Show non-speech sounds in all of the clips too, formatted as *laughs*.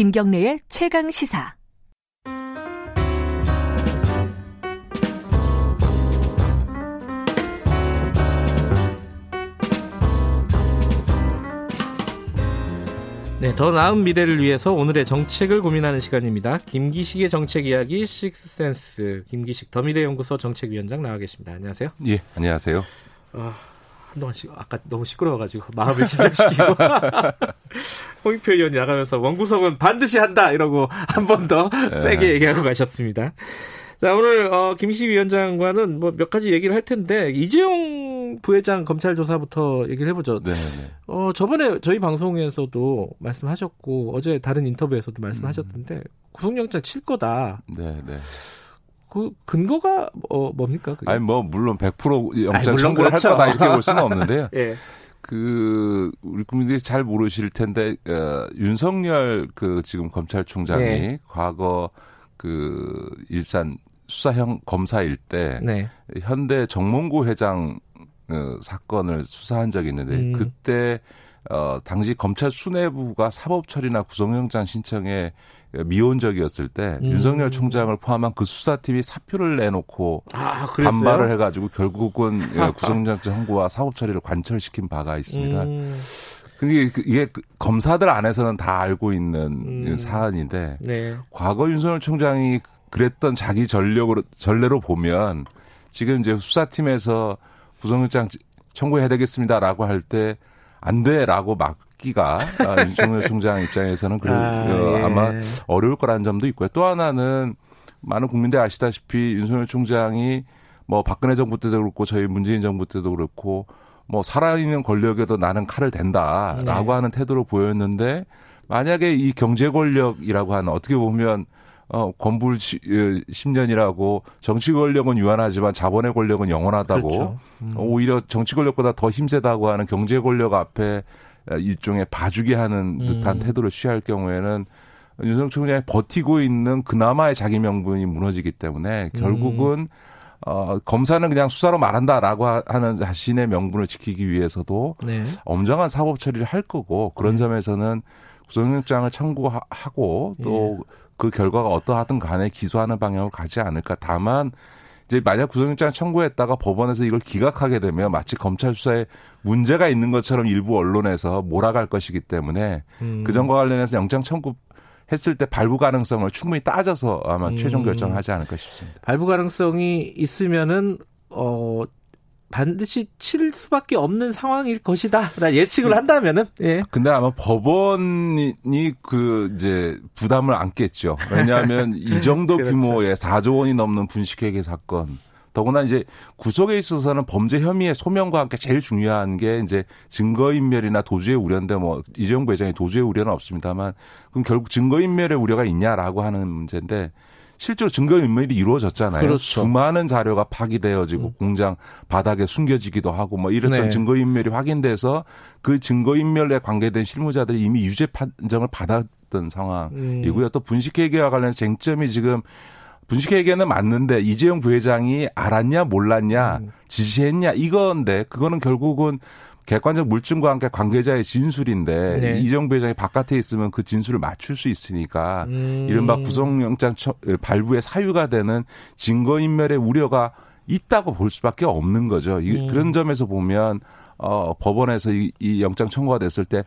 김경래의 최강 시사. 네, 더 나은 미래를 위해서 오늘의 정책을 고민하는 시간입니다. 김기식의 정책 이야기 식스센스 김기식 더미래연구소 정책위원장 나와 계십니다. 안녕하세요. 예, 안녕하세요. 아, 한동안 시, 아까 너무 시끄러워가지고 마음을 진정시키고 *laughs* 홍익표 의원이 나가면서 원구성은 반드시 한다 이러고 한 번더 네. 세게 얘기하고 가셨습니다. 자 오늘 어, 김시 위원장과는 뭐 몇 가지 얘기를 할 텐데 이재용 부회장 검찰 조사부터 얘기를 해보죠. 네, 네. 어 저번에 저희 방송에서도 말씀하셨고 어제 다른 인터뷰에서도 말씀하셨던데 음. 구속영장 칠 거다. 네, 네. 그 근거가 어, 뭡니까? 그게? 아니 뭐 물론 100% 영장 청구를 그렇죠. 할 거다 이렇게 볼 수는 없는데요. *laughs* 예. 그 우리 국민들이 잘 모르실 텐데 어, 윤석열 그 지금 검찰총장이 네. 과거 그 일산 수사형 검사일 때 네. 현대 정몽구 회장 어, 사건을 수사한 적이 있는데 음. 그때 어 당시 검찰 수뇌부가 사법 처리나 구속영장 신청에 미온적이었을 때 음. 윤석열 총장을 포함한 그 수사팀이 사표를 내놓고 아, 반발을 해가지고 결국은 예, *laughs* 구속영장 청구와 사법 처리를 관철시킨 바가 있습니다. 음. 그게 이게 그 검사들 안에서는 다 알고 있는 음. 사안인데 네. 과거 윤석열 총장이 그랬던 자기 전력으로 전례로 보면 지금 이제 수사팀에서 구속영장 청구해야 되겠습니다라고 할 때 안 돼라고 막 잡기가 아, *laughs* 윤석열 총장 입장에서는 그, 아, 어, 예. 아마 어려울 거라는 점도 있고요. 또 하나는 많은 국민들 아시다시피 윤석열 총장이 뭐 박근혜 정부 때도 그렇고 저희 문재인 정부 때도 그렇고 뭐 살아있는 권력에도 나는 칼을 댄다라고 네. 하는 태도를 보였는데 만약에 이 경제 권력이라고 하는 어떻게 보면 어, 권불 10년이라고 어, 정치 권력은 유한하지만 자본의 권력은 영원하다고 그렇죠. 음. 오히려 정치 권력보다 더 힘세다고 하는 경제 권력 앞에 일종의 봐주게 하는 듯한 음. 태도를 취할 경우에는 윤석열 총장이 버티고 있는 그나마의 자기 명분이 무너지기 때문에 결국은 음. 어, 검사는 그냥 수사로 말한다라고 하는 자신의 명분을 지키기 위해서도 네. 엄정한 사법 처리를 할 거고 그런 네. 점에서는 구속영장을 청구하고 또그 예. 그 결과가 어떠하든 간에 기소하는 방향으로 가지 않을까. 다만 이제 만약 구속영장 청구했다가 법원에서 이걸 기각하게 되면 마치 검찰 수사에 문제가 있는 것처럼 일부 언론에서 몰아갈 것이기 때문에 음. 그 점과 관련해서 영장 청구 했을 때 발부 가능성을 충분히 따져서 아마 음. 최종 결정을 하지 않을까 싶습니다. 발부 가능성이 있으면은 어 반드시 칠 수밖에 없는 상황일 것이다. 예측을 한다면은. 예. 근데 아마 법원이 그 이제 부담을 안겠죠. 왜냐하면 *laughs* 이 정도 그렇죠. 규모의 4조 원이 넘는 분식회계 사건. 더구나 이제 구속에 있어서는 범죄 혐의의 소명과 함께 제일 중요한 게 이제 증거인멸이나 도주의 우려인데 뭐 이재용 회장이 도주의 우려는 없습니다만 그럼 결국 증거인멸의 우려가 있냐라고 하는 문제인데 실제로 증거인멸이 이루어졌잖아요. 그렇죠. 수많은 자료가 파기되어지고 음. 공장 바닥에 숨겨지기도 하고 뭐 이랬던 네. 증거인멸이 확인돼서 그 증거인멸에 관계된 실무자들이 이미 유죄 판정을 받았던 상황이고요. 음. 또 분식회계와 관련 쟁점이 지금 분식회계는 맞는데 이재용 부회장이 알았냐 몰랐냐 음. 지시했냐 이건데 그거는 결국은 객관적 물증과 함께 관계자의 진술인데 네. 이정 부 회장이 바깥에 있으면 그 진술을 맞출 수 있으니까 음. 이른바 구속영장 발부의 사유가 되는 증거인멸의 우려가 있다고 볼 수밖에 없는 거죠. 음. 그런 점에서 보면 어 법원에서 이, 이 영장 청구가 됐을 때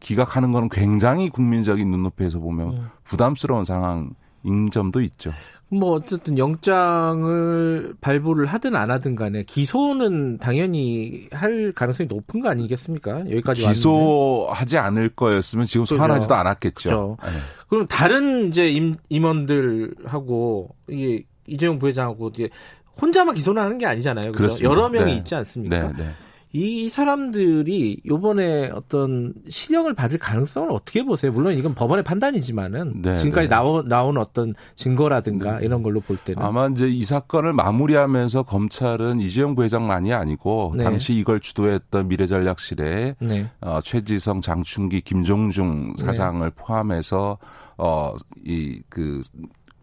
기각하는 거는 굉장히 국민적인 눈높이에서 보면 음. 부담스러운 상황. 인점도 있죠. 뭐 어쨌든 영장을 발부를 하든 안 하든 간에 기소는 당연히 할 가능성이 높은 거 아니겠습니까? 여기까지 기소하지 않을 거였으면 지금 소환하지도 않았겠죠. 그렇죠. 네. 그럼 다른 이제 임, 임원들하고 이게 이재용 부회장하고 이제 혼자만 기소를 하는 게 아니잖아요. 그렇죠? 여러 명이 네. 있지 않습니까? 네, 네. 이 사람들이 요번에 어떤 실형을 받을 가능성을 어떻게 보세요? 물론 이건 법원의 판단이지만은 네, 지금까지 네. 나오, 나온 어떤 증거라든가 네. 이런 걸로 볼 때는 아마 이제 이 사건을 마무리하면서 검찰은 이재용 부회장만이 아니고 네. 당시 이걸 주도했던 미래전략실에 네. 어, 최지성, 장충기, 김종중 네. 사장을 포함해서 어이그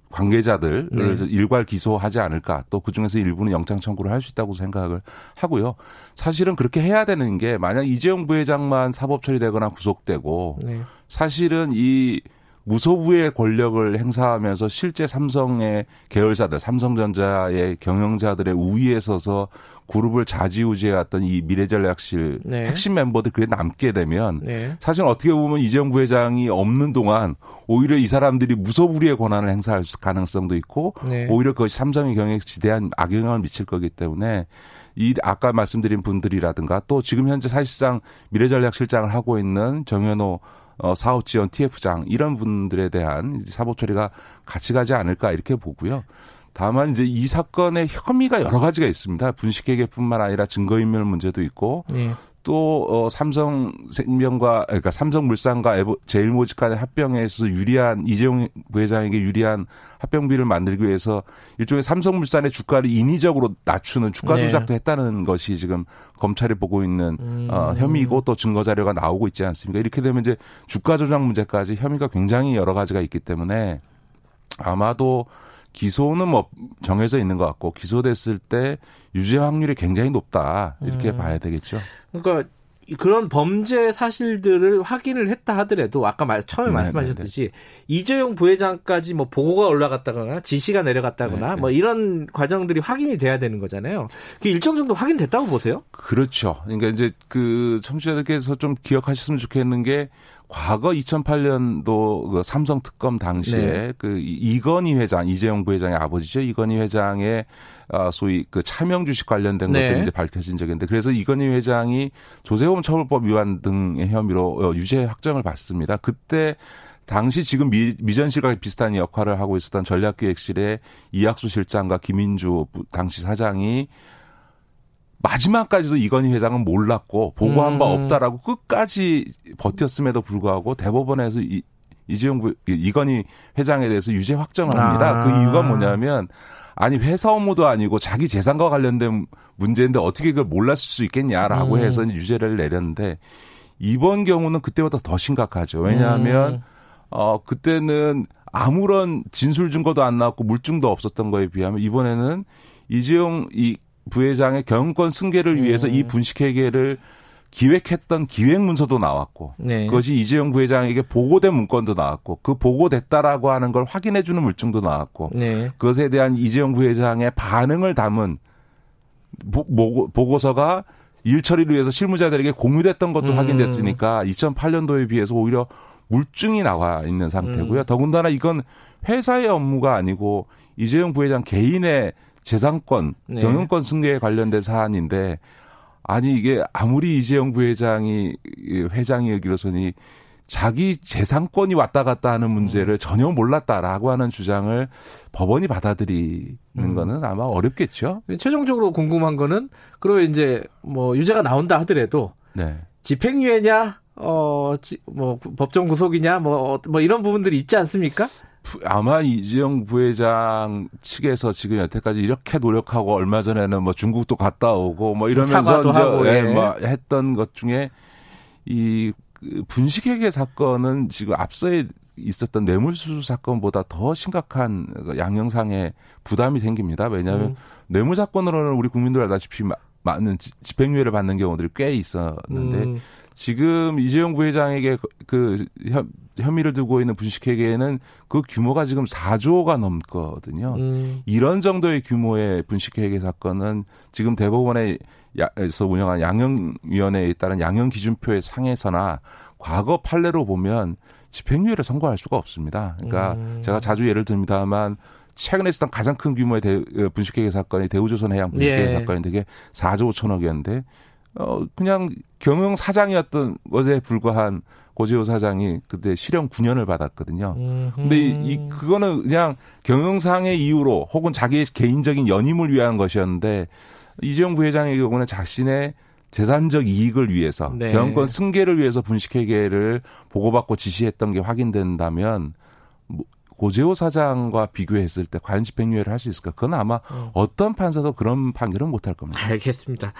관계자들을 네. 일괄 기소하지 않을까 또 그중에서 일부는 영장 청구를 할 수 있다고 생각을 하고요. 사실은 그렇게 해야 되는 게 만약 이재용 부회장만 사법 처리되거나 구속되고 네. 사실은 이 무소부의 권력을 행사하면서 실제 삼성의 계열사들, 삼성전자의 경영자들의 우위에 서서 그룹을 좌지우지해왔던 이 미래전략실 네. 핵심 멤버들 그게 남게 되면 네. 사실 어떻게 보면 이재용 부회장이 없는 동안 오히려 이 사람들이 무소불위의 권한을 행사할 가능성도 있고 네. 오히려 그것이 삼성의 경영에 지대한 악영향을 미칠 거기 때문에 이 아까 말씀드린 분들이라든가 또 지금 현재 사실상 미래전략실장을 하고 있는 정현호 어, 사업 지원 TF장 이런 분들에 대한 사법 처리가 같이 가지 않을까 이렇게 보고요. 다만 이제 이 사건의 혐의가 여러 가지가 있습니다. 분식회계뿐만 아니라 증거인멸 문제도 있고 네. 또 어, 삼성생명과 그러니까 삼성물산과 제일모직 간의 합병에 있어서 유리한 이재용 부회장에게 유리한 합병비를 만들기 위해서 일종의 삼성물산의 주가를 인위적으로 낮추는 주가 네. 조작도 네. 했다는 것이 지금 검찰이 보고 있는 음. 어, 혐의고 또 증거 자료가 나오고 있지 않습니까? 이렇게 되면 이제 주가 조작 문제까지 혐의가 굉장히 여러 가지가 있기 때문에 아마도 기소는 뭐 정해져 있는 것 같고 기소됐을 때 유죄 확률이 굉장히 높다 이렇게 음. 봐야 되겠죠. 그러니까 그런 범죄 사실들을 확인을 했다 하더라도 아까 말, 처음에. 말씀하셨듯이 네, 네. 이재용 부회장까지 뭐 보고가 올라갔다거나 지시가 내려갔다거나 네네. 뭐 네. 이런 과정들이 확인이 돼야 되는 거잖아요. 그 일정 정도 확인됐다고 보세요? 그렇죠. 그러니까 이제 그 청취자들께서 좀 기억하셨으면 좋겠는 게 과거 2008년도 그 삼성 특검 당시에 네. 그 이건희 회장 이재용 부회장의 아버지죠 이건희 회장의 아 소위 그 차명 주식 관련된 네. 것들이 이제 밝혀진 적이 있는데 그래서 이건희 회장이 조세범 처벌법 위반 등의 혐의로 어, 유죄 확정을 받습니다. 그때 당시 지금 미, 미전실과 비슷한 역할을 하고 있었던 전략기획실의 이학수 실장과 김인주 당시 사장이 마지막까지도 이건희 회장은 몰랐고 보고 한바 음. 없다라고 끝까지 버텼음에도 불구하고 대법원에서 이, 이재용 부, 이건희 회장에 대해서 유죄 확정을 합니다. 아. 그 이유가 뭐냐면 아니 회사 업무도 아니고 자기 재산과 관련된 문제인데 어떻게 그걸 몰랐을 수 있겠냐라고 음. 해서 유죄를 내렸는데 이번 경우는 그때보다 더 심각하죠. 왜냐하면 음. 어 그때는 아무런 진술 증거도 안 나왔고 물증도 없었던 거에 비하면 이번에는 이재용 이 부회장의 경영권 승계를 위해서 이 음. 분식회계를 기획했던 기획 문서도 나왔고 네. 그것이 이재용 부회장에게 보고된 문건도 나왔고 그 보고됐다라고 하는 걸 확인해 주는 물증도 나왔고 네. 그것에 대한 이재용 부회장의 반응을 담은 보, 고서가 일 처리를 위해서 실무자들에게 공유됐던 것도 음. 확인됐으니까 2008년도에 비해서 오히려 물증이 나와 있는 상태고요. 음. 더군다나 이건 회사의 업무가 아니고 이재용 부회장 개인의 재산권, 네. 경영권 승계에 관련된 사안인데 아니 이게 아무리 이재용 부회장이 회장이 여기로서니 자기 재산권이 왔다 갔다 하는 문제를 음. 전혀 몰랐다라고 하는 주장을 법원이 받아들이는 음. 거는 아마 어렵겠죠. 최종적으로 궁금한 거는 그러면 이제 뭐 유죄가 나온다 하더라도 네. 집행유예냐 어, 뭐, 법정 구속이냐, 뭐, 뭐, 이런 부분들이 있지 않습니까? 아마 이재용 부회장 측에서 지금 여태까지 이렇게 노력하고 얼마 전에는 뭐 중국도 갔다 오고 뭐 이러면서 이제 하고, 예. 뭐 했던 것 중에 이그 분식회계 사건은 지금 앞서에 있었던 뇌물수수 사건보다 더 심각한 그 양형상의 부담이 생깁니다. 왜냐하면 음. 뇌물 사건으로는 우리 국민들 알다시피 많은 집행유예를 받는 경우들이 꽤 있었는데 음. 지금 이재용 부회장에게 그 혐의를 두고 있는 분식회계에는 그 규모가 지금 4조가 넘거든요. 음. 이런 정도의 규모의 분식회계 사건은 지금 대법원에서 운영한 양형위원회에 따른 양형 기준표의 상에서나 과거 판례로 보면 집행유예를 선고할 수가 없습니다. 그러니까 음. 제가 자주 예를 듭니다만 최근에 있었던 가장 큰 규모의 대, 어, 분식회계 사건이 대우조선 해양 분식회계 예. 사건인데 그게 4조 5천억이었는데 어 그냥 경영 사장이었던 것에 불과한 고재호 사장이 그때 실형 9년을 받았거든요. 음흠. 근데 이, 이 그거는 그냥 경영상의 이유로 혹은 자기의 개인적인 연임을 위한 것이었는데 이재용 부회장의 경우는 자신의 재산적 이익을 위해서 네. 경영권 승계를 위해서 분식회계를 보고받고 지시했던 게 확인된다면 뭐 고재호 사장과 비교했을 때 과연 집행유예를 할 수 있을까? 그건 아마 음. 어떤 판사도 그런 판결은 못할 겁니다. 알겠습니다.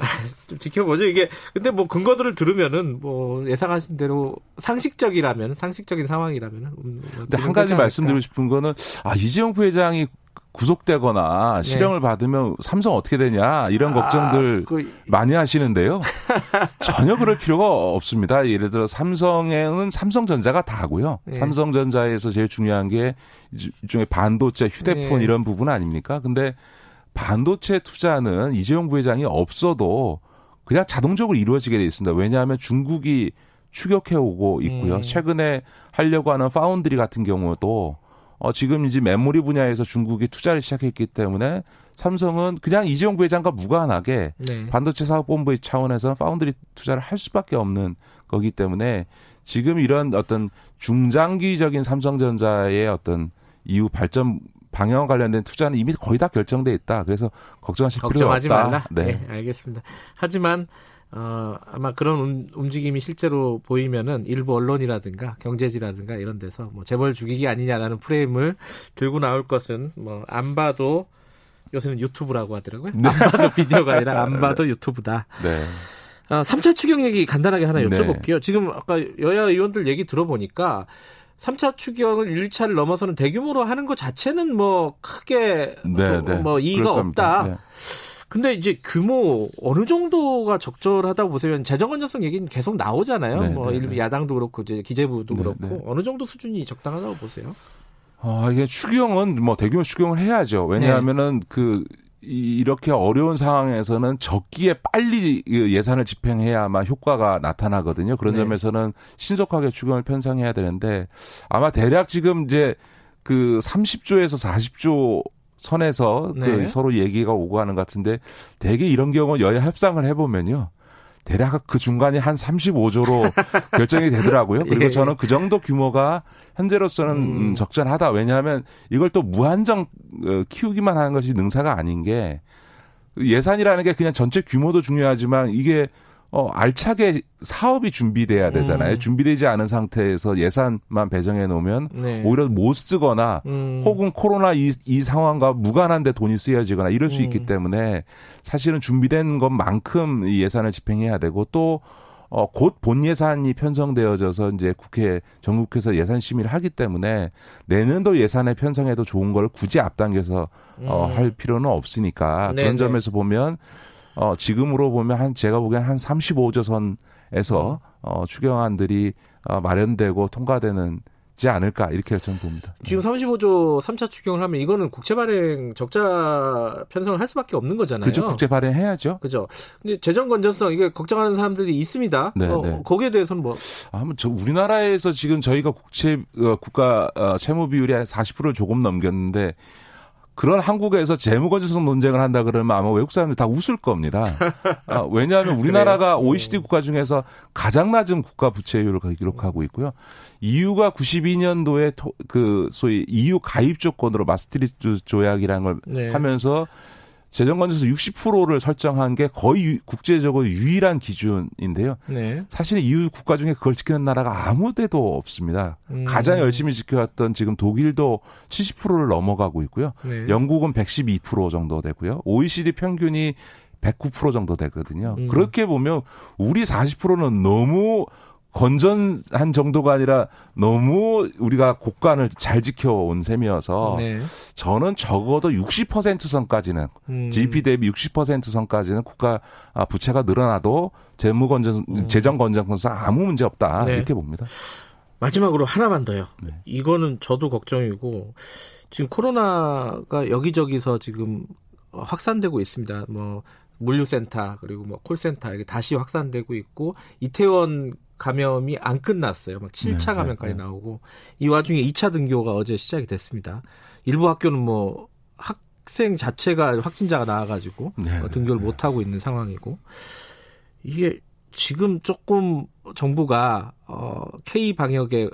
아, 좀 지켜보죠. 이게 근데 뭐 근거들을 들으면은 뭐 예상하신 대로 상식적이라면 상식적인 상황이라면. 음, 뭐 근데 한 가지 말씀드리고 싶은 거는 아 이재용 부회장이 구속되거나 네. 실형을 네. 받으면 삼성 어떻게 되냐 이런 아, 걱정들 그... 많이 하시는데요. *laughs* 전혀 그럴 필요가 없습니다. 예를 들어 삼성에는 삼성전자가 다 하고요. 네. 삼성전자에서 제일 중요한 게 일종의 반도체, 휴대폰 네. 이런 부분 아닙니까? 근데 반도체 투자는 이재용 부회장이 없어도 그냥 자동적으로 이루어지게 돼 있습니다. 왜냐하면 중국이 추격해 오고 있고요. 음. 최근에 하려고 하는 파운드리 같은 경우도 어, 지금 이제 메모리 분야에서 중국이 투자를 시작했기 때문에 삼성은 그냥 이재용 부회장과 무관하게 네. 반도체 사업본부의 차원에서 파운드리 투자를 할 수밖에 없는 거기 때문에 지금 이런 어떤 중장기적인 삼성전자의 어떤 이후 발전 방향과 관련된 투자는 이미 거의 다 결정돼 있다. 그래서 걱정하실 필요가 없다. 말라. 네. 네, 알겠습니다. 하지만 어, 아마 그런 움직임이 실제로 보이면은 일부 언론이라든가 경제지라든가 이런 데서 뭐 재벌 죽이기 아니냐라는 프레임을 들고 나올 것은 뭐 안 봐도 요새는 유튜브라고 하더라고요. 네. 안 봐도 비디오가 아니라 안 *laughs* 봐도 유튜브다. 네. 아, 3차 추경 얘기 간단하게 하나 네. 여쭤볼게요. 네. 지금 아까 여야 의원들 얘기 들어보니까 3차 추경을 1차를 넘어서는 대규모로 하는 것 자체는 뭐 크게 네, 뭐, 네. 뭐 이의가 없다. 네. 근데 이제 규모 어느 정도가 적절하다고 보세요? 재정 건전성 얘기는 계속 나오잖아요. 네, 뭐 네, 네. 야당도 그렇고 이제 기재부도 네, 그렇고 네. 어느 정도 수준이 적당하다고 보세요? 아, 이게 추경은 뭐 대규모 추경을 해야죠. 왜냐하면은 네. 그 이렇게 어려운 상황에서는 적기에 빨리 그 예산을 집행해야만 효과가 나타나거든요. 그런 네. 점에서는 신속하게 추경을 편성해야 되는데 아마 대략 지금 이제 그 30조에서 40조 선에서 그 네. 그 서로 얘기가 오고 하는 것 같은데 대개 이런 경우 여야 협상을 해보면요. 대략 그 중간이 한 35조로 *laughs* 결정이 되더라고요. 그리고 예. 저는 그 정도 규모가 현재로서는 음. 적절하다. 왜냐하면 이걸 또 무한정 어, 키우기만 하는 것이 능사가 아닌 게 예산이라는 게 그냥 전체 규모도 중요하지만 이게 어, 알차게 사업이 준비돼야 되잖아요. 음. 준비되지 않은 상태에서 예산만 배정해 놓으면 네. 오히려 못 쓰거나 음. 혹은 코로나 이, 이 상황과 무관한데 돈이 쓰여지거나 이럴 수 음. 있기 때문에 사실은 준비된 것만큼 이 예산을 집행해야 되고 또 어, 곧 본 예산이 편성되어져서 이제 국회, 전국에서 예산 심의를 하기 때문에 내년도 예산에 편성해도 좋은 걸 굳이 앞당겨서 어, 음. 할 필요는 없으니까 네 그런 네. 점에서 보면 어, 지금으로 보면 한 제가 보기엔 한 35조 선에서 어, 추경안들이 어, 마련되고 통과되는 지 않을까 이렇게 저는 봅니다. 지금 35조 3차 추경을 하면 이거는 국채 발행 적자 편성을 할 수밖에 없는 거잖아요. 그죠. 국채 발행 해야죠. 그죠. 근데 재정 건전성 이게 걱정하는 사람들이 있습니다. 네, 어, 네. 거기에 대해서는 뭐 아무 저 우리나라에서 지금 저희가 국채 어, 국가 어, 채무 비율이 40%를 조금 넘겼는데 그런 한국에서 재무건전성 논쟁을 한다 그러면 아마 외국 사람들 다 웃을 겁니다. 아, 왜냐하면 우리나라가 OECD 국가 중에서 가장 낮은 국가 부채율을 기록하고 있고요. EU가 92년도에 그 소위 EU 가입 조건으로 마스트리트 조약이라는 걸 네. 하면서 재정건전성 60%를 설정한 게 거의 국제적으로 유일한 기준인데요. 네. 사실 EU 국가 중에 그걸 지키는 나라가 아무 데도 없습니다. 음. 가장 열심히 지켜왔던 지금 독일도 70%를 넘어가고 있고요. 네. 영국은 112% 정도 되고요. OECD 평균이 109% 정도 되거든요. 음. 그렇게 보면 우리 40%는 너무 건전한 정도가 아니라 너무 우리가 국간을 잘 지켜온 셈이어서 네. 저는 적어도 60% 선까지는 음. GDP 대비 60% 선까지는 국가 아, 부채가 늘어나도 재무 건전 음. 재정 건전성 아무 문제 없다 네. 이렇게 봅니다. 마지막으로 하나만 더요. 네. 이거는 저도 걱정이고 지금 코로나가 여기저기서 지금 확산되고 있습니다. 뭐 물류센터 그리고 뭐 콜센터 이게 다시 확산되고 있고 이태원 감염이 안 끝났어요. 막 7차 네, 감염까지 네, 네. 나오고 이 와중에 2차 등교가 어제 시작이 됐습니다. 일부 학교는 뭐 학생 자체가 확진자가 나와가지고 네, 어, 등교를 네. 못 하고 있는 상황이고 이게 지금 조금 정부가 어, K 방역에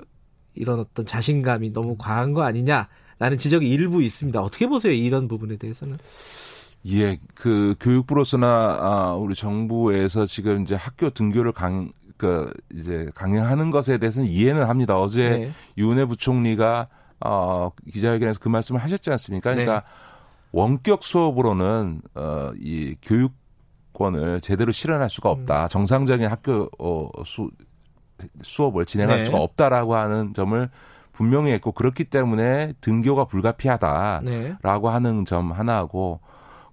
이런 어떤 자신감이 너무 과한 거 아니냐라는 지적이 일부 있습니다. 어떻게 보세요? 이런 부분에 대해서는? 예, 그 교육부로서나 아, 우리 정부에서 지금 이제 학교 등교를 강, 그 이제 강행하는 것에 대해서는 이해는 합니다. 어제 네. 유은혜 부총리가 어, 기자회견에서 그 말씀을 하셨지 않습니까? 그러니까 네. 원격 수업으로는 어, 이 교육권을 제대로 실현할 수가 없다. 음. 정상적인 학교 어, 수, 수업을 진행할 네. 수가 없다라고 하는 점을 분명히 했고 그렇기 때문에 등교가 불가피하다라고 네. 하는 점 하나하고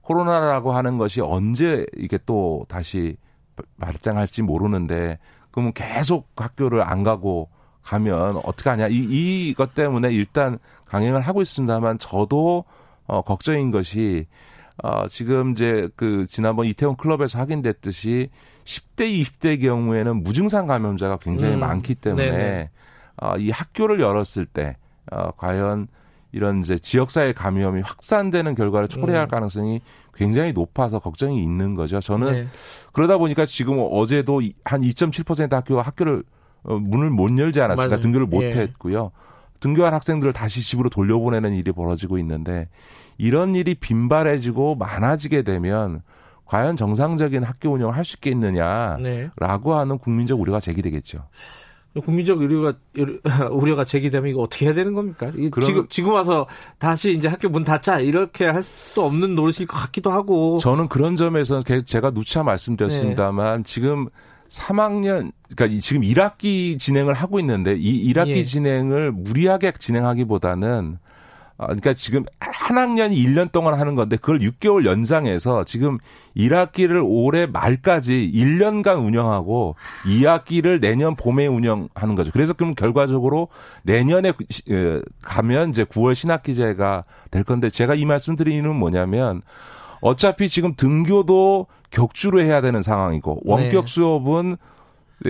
코로나라고 하는 것이 언제 이게 또 다시 발생할지 모르는데 그러면 계속 학교를 안 가고 가면 어떻게 하냐 이 이것 때문에 일단 강행을 하고 있습니다만 저도 어 걱정인 것이 어 지금 이제 그 지난번 이태원 클럽에서 확인됐듯이 10대 20대 경우에는 무증상 감염자가 굉장히 음. 많기 때문에 어, 이 학교를 열었을 때 어, 과연 이런 이제 지역사회 감염이 확산되는 결과를 초래할 음. 가능성이 굉장히 높아서 걱정이 있는 거죠. 저는 네. 그러다 보니까 지금 어제도 한 2.7% 학교가 학교를 어, 문을 못 열지 않았습니까? 맞아요. 등교를 못 예. 했고요. 등교한 학생들을 다시 집으로 돌려보내는 일이 벌어지고 있는데 이런 일이 빈발해지고 많아지게 되면 과연 정상적인 학교 운영을 할 수 있겠느냐라고 네. 하는 국민적 우려가 제기되겠죠. 국민적 우려가 *laughs* 우려가 제기되면 이거 어떻게 해야 되는 겁니까? 지금 지금 와서 다시 이제 학교 문 닫자 이렇게 할 수도 없는 노릇일 것 같기도 하고. 저는 그런 점에서 제가 누차 말씀드렸습니다만 네. 지금 3학년 그러니까 지금 1학기 진행을 하고 있는데 이 1학기 예. 진행을 무리하게 진행하기보다는 아, 그러니까 지금 한 학년이 1년 동안 하는 건데 그걸 6개월 연장해서 지금 1학기를 올해 말까지 1년간 운영하고 2학기를 내년 봄에 운영하는 거죠. 그래서 그럼 결과적으로 내년에 가면 이제 9월 신학기제가 될 건데 제가 이 말씀 드리는 뭐냐면 어차피 지금 등교도 격주로 해야 되는 상황이고 원격 네. 수업은 네,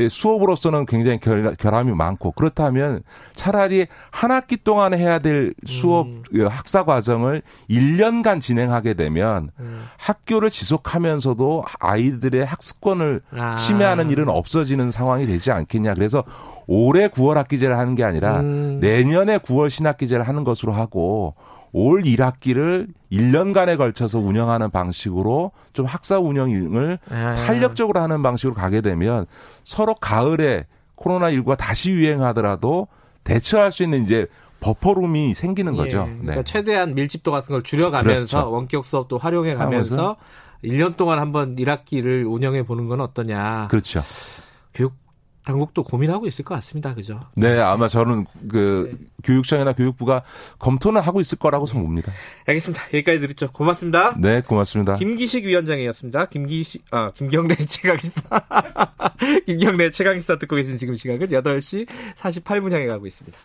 수업으로서는 굉장히 결, 함이 많고 그렇다면 차라리 한 학기 동안 해야 될 수업 음. 그 학사 과정을 1년간 진행하게 되면 음. 학교를 지속하면서도 아이들의 학습권을 아. 침해하는 일은 없어지는 상황이 되지 않겠냐. 그래서 올해 9월 학기제를 하는 게 아니라 음. 내년에 9월 신학기제를 하는 것으로 하고 올 1학기를 1년간에 걸쳐서 운영하는 방식으로 좀 학사 운영을 아. 탄력적으로 하는 방식으로 가게 되면 서로 가을에 코로나19가 다시 유행하더라도 대처할 수 있는 이제 버퍼룸이 생기는 예, 거죠. 그러니까 네. 최대한 밀집도 같은 걸 줄여가면서 그렇죠. 원격 수업도 활용해 가면서 1년 동안 한번 1학기를 운영해 보는 건 어떠냐. 그렇죠. 교육 당국도 고민하고 있을 것 같습니다. 그죠? 네, 아마 저는 그 네. 교육청이나 교육부가 검토는 하고 있을 거라고 네. 봅니다. 알겠습니다. 여기까지 드리죠. 고맙습니다. 네, 고맙습니다. 김기식 위원장이었습니다. 김기식, 아, 김경래 *laughs* 최강시사. *laughs* 김경래 최강시사 듣고 계신 지금 시각은 8시 48분 향해 가고 있습니다.